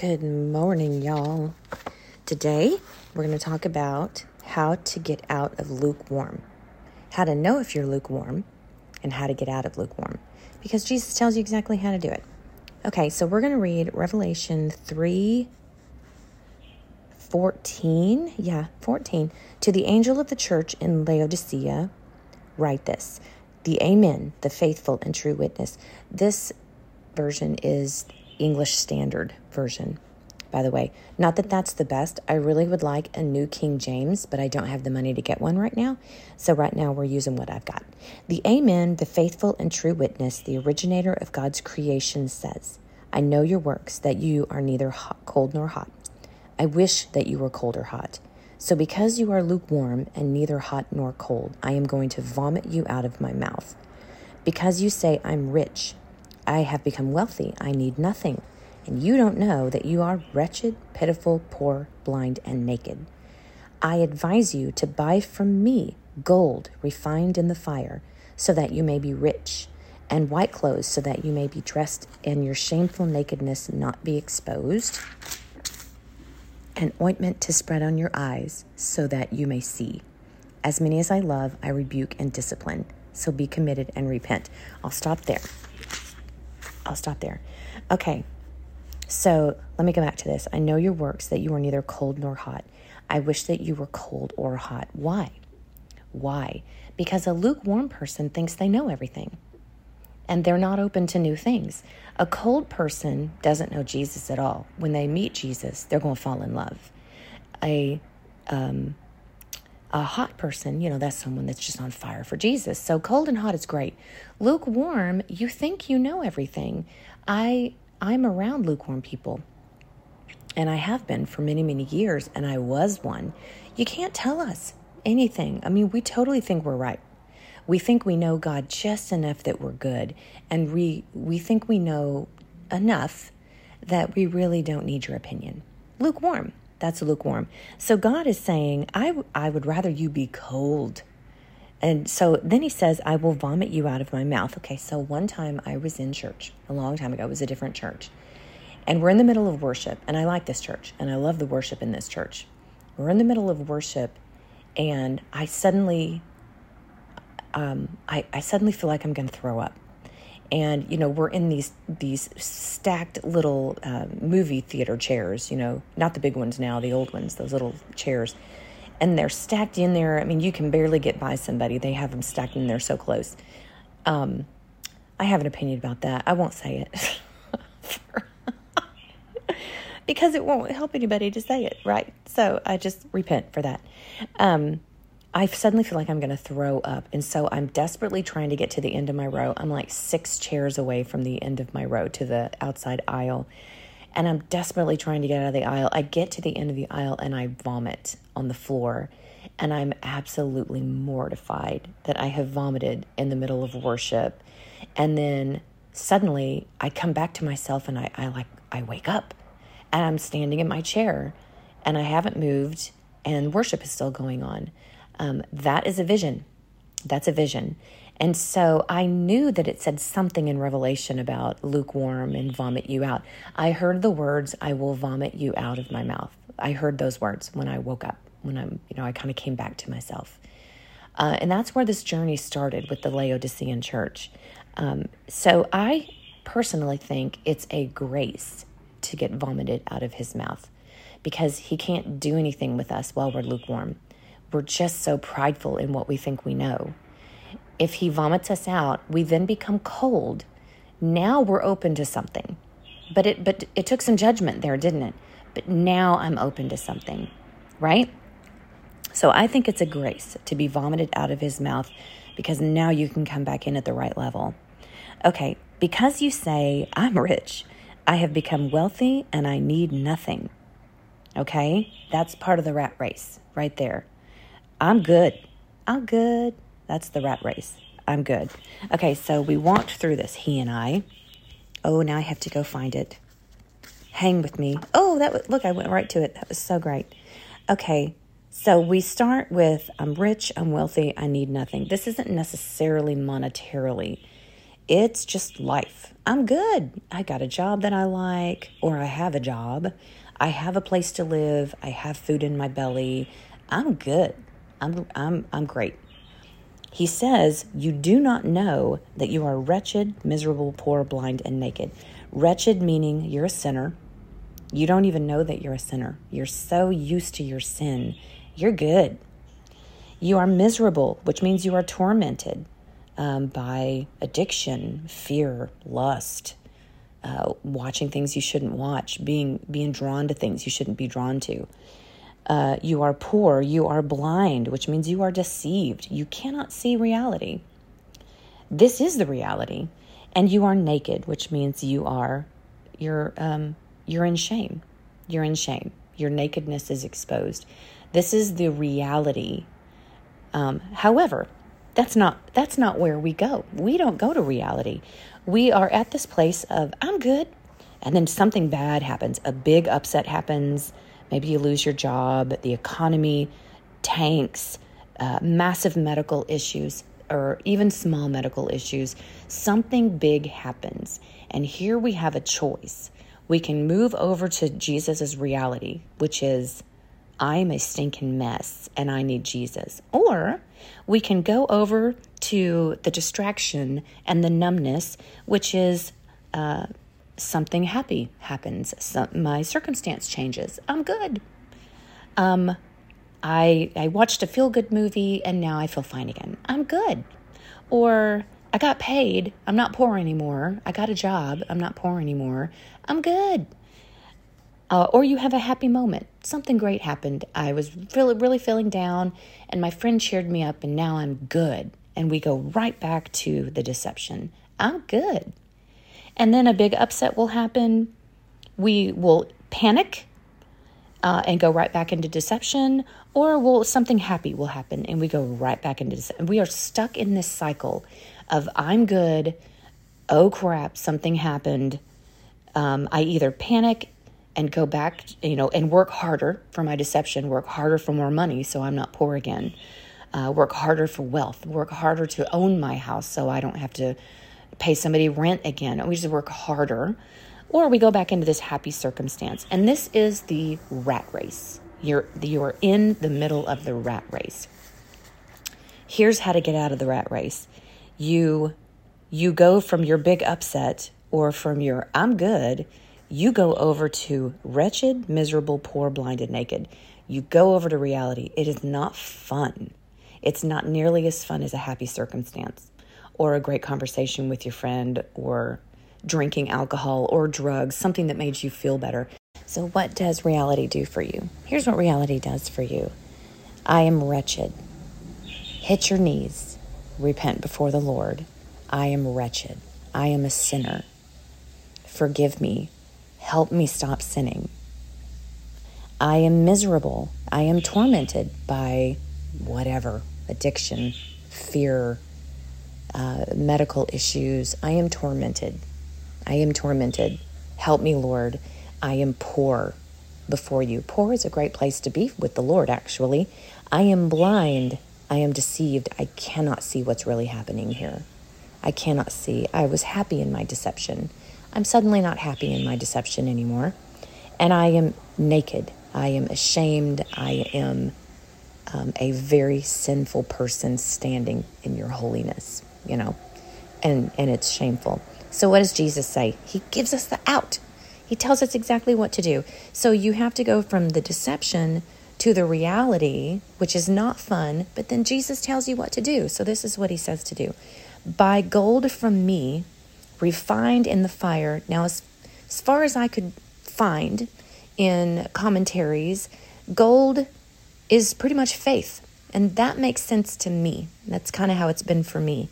Good morning, y'all. Today, we're going to talk about how to get out of lukewarm, how to know if you're lukewarm, and how to get out of lukewarm, because Jesus tells you exactly how to do it. Okay, so we're going to read Revelation 3 14. Yeah, 14. To the angel of the church in Laodicea, write this The Amen, the faithful and true witness. This version is English Standard Version, by the way. Not that that's the best. I really would like a new King James, but I don't have the money to get one right now. So right now we're using what I've got. The Amen, the faithful and true witness, the originator of God's creation says, I know your works, that you are neither hot, cold nor hot. I wish that you were cold or hot. So because you are lukewarm and neither hot nor cold, I am going to vomit you out of my mouth. Because you say, I'm rich, I have become wealthy, I need nothing, and you don't know that you are wretched, pitiful, poor, blind, and naked. I advise you to buy from me gold refined in the fire, so that you may be rich, and white clothes, so that you may be dressed and your shameful nakedness not be exposed, and ointment to spread on your eyes, so that you may see. As many as I love, I rebuke and discipline. So be committed and repent. I'll stop there. I'll stop there. Okay, so let me go back to this. I know your works that you are neither cold nor hot. I wish that you were cold or hot. Why? Why? Because a lukewarm person thinks they know everything and they're not open to new things. A cold person doesn't know Jesus at all. When they meet Jesus, they're going to fall in love. A um, a hot person, you know, that's someone that's just on fire for Jesus. So cold and hot is great. Lukewarm, you think you know everything. I I'm around lukewarm people. And I have been for many, many years, and I was one. You can't tell us anything. I mean, we totally think we're right. We think we know God just enough that we're good, and we we think we know enough that we really don't need your opinion. Lukewarm. That's lukewarm. So God is saying, I, I would rather you be cold. And so then he says, I will vomit you out of my mouth. Okay, so one time I was in church, a long time ago, it was a different church. And we're in the middle of worship, and I like this church, and I love the worship in this church. We're in the middle of worship, and I suddenly, um, I, I suddenly feel like I'm going to throw up and you know we're in these these stacked little uh, movie theater chairs you know not the big ones now the old ones those little chairs. And they're stacked in there. I mean you can barely get by somebody. They have them stacked in there so close. Um, i have an opinion about that. I won't say it. Because it won't help anybody to say it right? So i just repent for that. Um, I suddenly feel like I'm going to throw up. And so I'm desperately trying to get to the end of my row. I'm like six chairs away from the end of my row to the outside aisle. And I'm desperately trying to get out of the aisle. I get to the end of the aisle and I vomit on the floor. And I'm absolutely mortified that I have vomited in the middle of worship. And then suddenly I come back to myself and I, I like, I wake up and I'm standing in my chair and I haven't moved and worship is still going on. Um, that is a vision. That's a vision. And so I knew that it said something in Revelation about lukewarm and vomit you out. I heard the words, I will vomit you out of my mouth. I heard those words when I woke up, when I'm, you know, I kind of came back to myself. Uh, and that's where this journey started with the Laodicean church. Um, so I personally think it's a grace to get vomited out of his mouth because he can't do anything with us while we're lukewarm we're just so prideful in what we think we know. If he vomits us out, we then become cold. Now we're open to something. But it but it took some judgment there, didn't it? But now I'm open to something, right? So I think it's a grace to be vomited out of his mouth because now you can come back in at the right level. Okay, because you say, I'm rich, I have become wealthy and I need nothing. Okay, that's part of the rat race right there. I'm good. I'm good. That's the rat race. I'm good. Okay, so we walked through this, he and I. Oh, now I have to go find it. Hang with me. Oh, that was, look, I went right to it. That was so great. Okay, so we start with I'm rich, I'm wealthy, I need nothing. This isn't necessarily monetarily It's just life. I'm good. I got a job that I like, or I have a job. I have a place to live. I have food in my belly. I'm good. I'm, I'm, I'm great. He says, You do not know that you are wretched, miserable, poor, blind, and naked. Wretched meaning you're a sinner. You don't even know that you're a sinner. You're so used to your sin. You're good. You are miserable, which means you are tormented um, by addiction, fear, lust, uh, watching things you shouldn't watch, being being drawn to things you shouldn't be drawn to. Uh, you are poor, you are blind, which means you are deceived. You cannot see reality. This is the reality, and you are naked, which means you are you're um, you're in shame. You're in shame. Your nakedness is exposed. This is the reality. Um, however, that's not that's not where we go. We don't go to reality. We are at this place of I'm good, and then something bad happens. A big upset happens Maybe you lose your job, the economy tanks, uh, massive medical issues, or even small medical issues. Something big happens. And here we have a choice. We can move over to Jesus' reality, which is, I'm a stinking mess and I need Jesus. Or we can go over to the distraction and the numbness, which is, uh, something happy happens. Some, my circumstance changes. I'm good. Um, I I watched a feel good movie and now I feel fine again. I'm good. Or I got paid. I'm not poor anymore. I got a job. I'm not poor anymore. I'm good. Uh, or you have a happy moment. Something great happened. I was really, really feeling down, and my friend cheered me up, and now I'm good. And we go right back to the deception. I'm good and then a big upset will happen. We will panic uh, and go right back into deception, or will something happy will happen and we go right back into deception. We are stuck in this cycle of I'm good, oh crap, something happened. Um, I either panic and go back, you know, and work harder for my deception, work harder for more money so I'm not poor again, uh, work harder for wealth, work harder to own my house so I don't have to pay somebody rent again. And we just work harder. Or we go back into this happy circumstance. And this is the rat race. You're, you're in the middle of the rat race. Here's how to get out of the rat race. You you go from your big upset or from your I'm good, you go over to wretched, miserable, poor, blinded, naked. You go over to reality. It is not fun. It's not nearly as fun as a happy circumstance or a great conversation with your friend or drinking alcohol or drugs, something that made you feel better. So, what does reality do for you? Here's what reality does for you I am wretched. Hit your knees, repent before the Lord. I am wretched. I am a sinner. Forgive me. Help me stop sinning. I am miserable. I am tormented by whatever addiction, fear, uh, medical issues. I am tormented. I am tormented. Help me, Lord. I am poor before you. Poor is a great place to be with the Lord, actually. I am blind. I am deceived. I cannot see what's really happening here. I cannot see. I was happy in my deception. I'm suddenly not happy in my deception anymore. And I am naked. I am ashamed. I am um, a very sinful person standing in your holiness you know, and, and it's shameful. So, what does Jesus say? He gives us the out. He tells us exactly what to do. So, you have to go from the deception to the reality, which is not fun, but then Jesus tells you what to do. So, this is what he says to do Buy gold from me, refined in the fire. Now, as, as far as I could find in commentaries, gold is pretty much faith. And that makes sense to me. That's kind of how it's been for me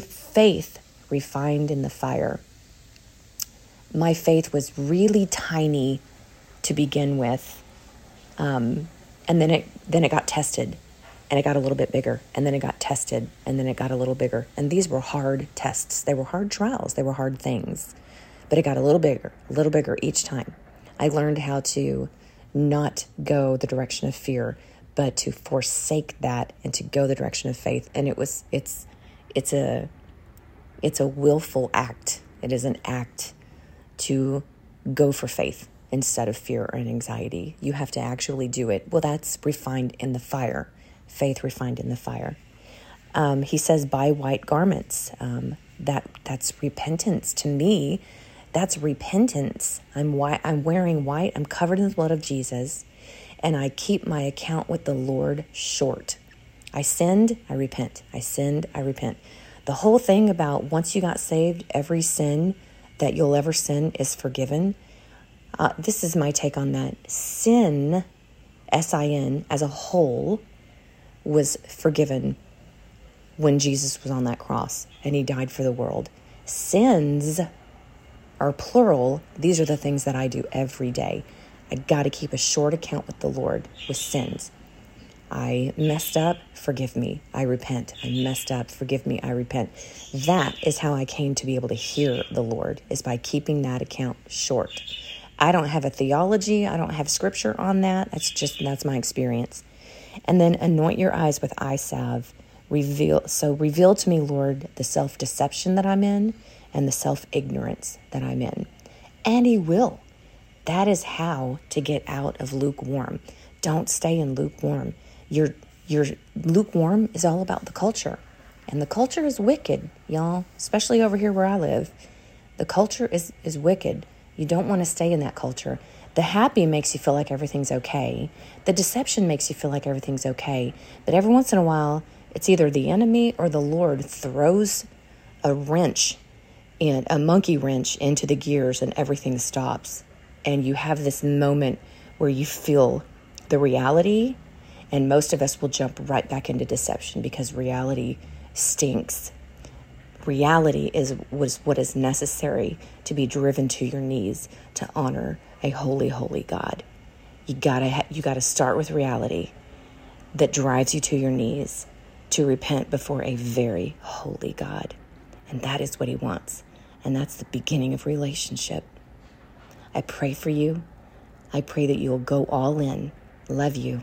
faith refined in the fire. My faith was really tiny to begin with, um, and then it then it got tested, and it got a little bit bigger, and then it got tested, and then it got a little bigger. And these were hard tests. They were hard trials. They were hard things, but it got a little bigger, a little bigger each time. I learned how to not go the direction of fear, but to forsake that and to go the direction of faith. And it was it's it's a It's a willful act. It is an act to go for faith instead of fear or anxiety. You have to actually do it. Well, that's refined in the fire, faith refined in the fire. Um, he says, "Buy white garments." Um, that that's repentance to me. That's repentance. I'm white. I'm wearing white. I'm covered in the blood of Jesus, and I keep my account with the Lord short. I sinned. I repent. I sinned. I repent. The whole thing about once you got saved, every sin that you'll ever sin is forgiven uh, this is my take on that. Sin, S I N, as a whole, was forgiven when Jesus was on that cross and he died for the world. Sins are plural. These are the things that I do every day. I got to keep a short account with the Lord with sins. I messed up, forgive me, I repent. I messed up, forgive me, I repent. That is how I came to be able to hear the Lord, is by keeping that account short. I don't have a theology, I don't have scripture on that. That's just that's my experience. And then anoint your eyes with eye salve. Reveal so reveal to me, Lord, the self-deception that I'm in and the self-ignorance that I'm in. And he will. That is how to get out of lukewarm. Don't stay in lukewarm. Your your lukewarm is all about the culture. And the culture is wicked, y'all, especially over here where I live. The culture is is wicked. You don't want to stay in that culture. The happy makes you feel like everything's okay. The deception makes you feel like everything's okay. But every once in a while, it's either the enemy or the Lord throws a wrench in a monkey wrench into the gears and everything stops. And you have this moment where you feel the reality. And most of us will jump right back into deception because reality stinks. Reality is was what is necessary to be driven to your knees to honor a holy holy god. You gotta ha- you gotta start with reality that drives you to your knees to repent before a very holy god. And that is what he wants. And that's the beginning of relationship. I pray for you. I pray that you'll go all in. Love you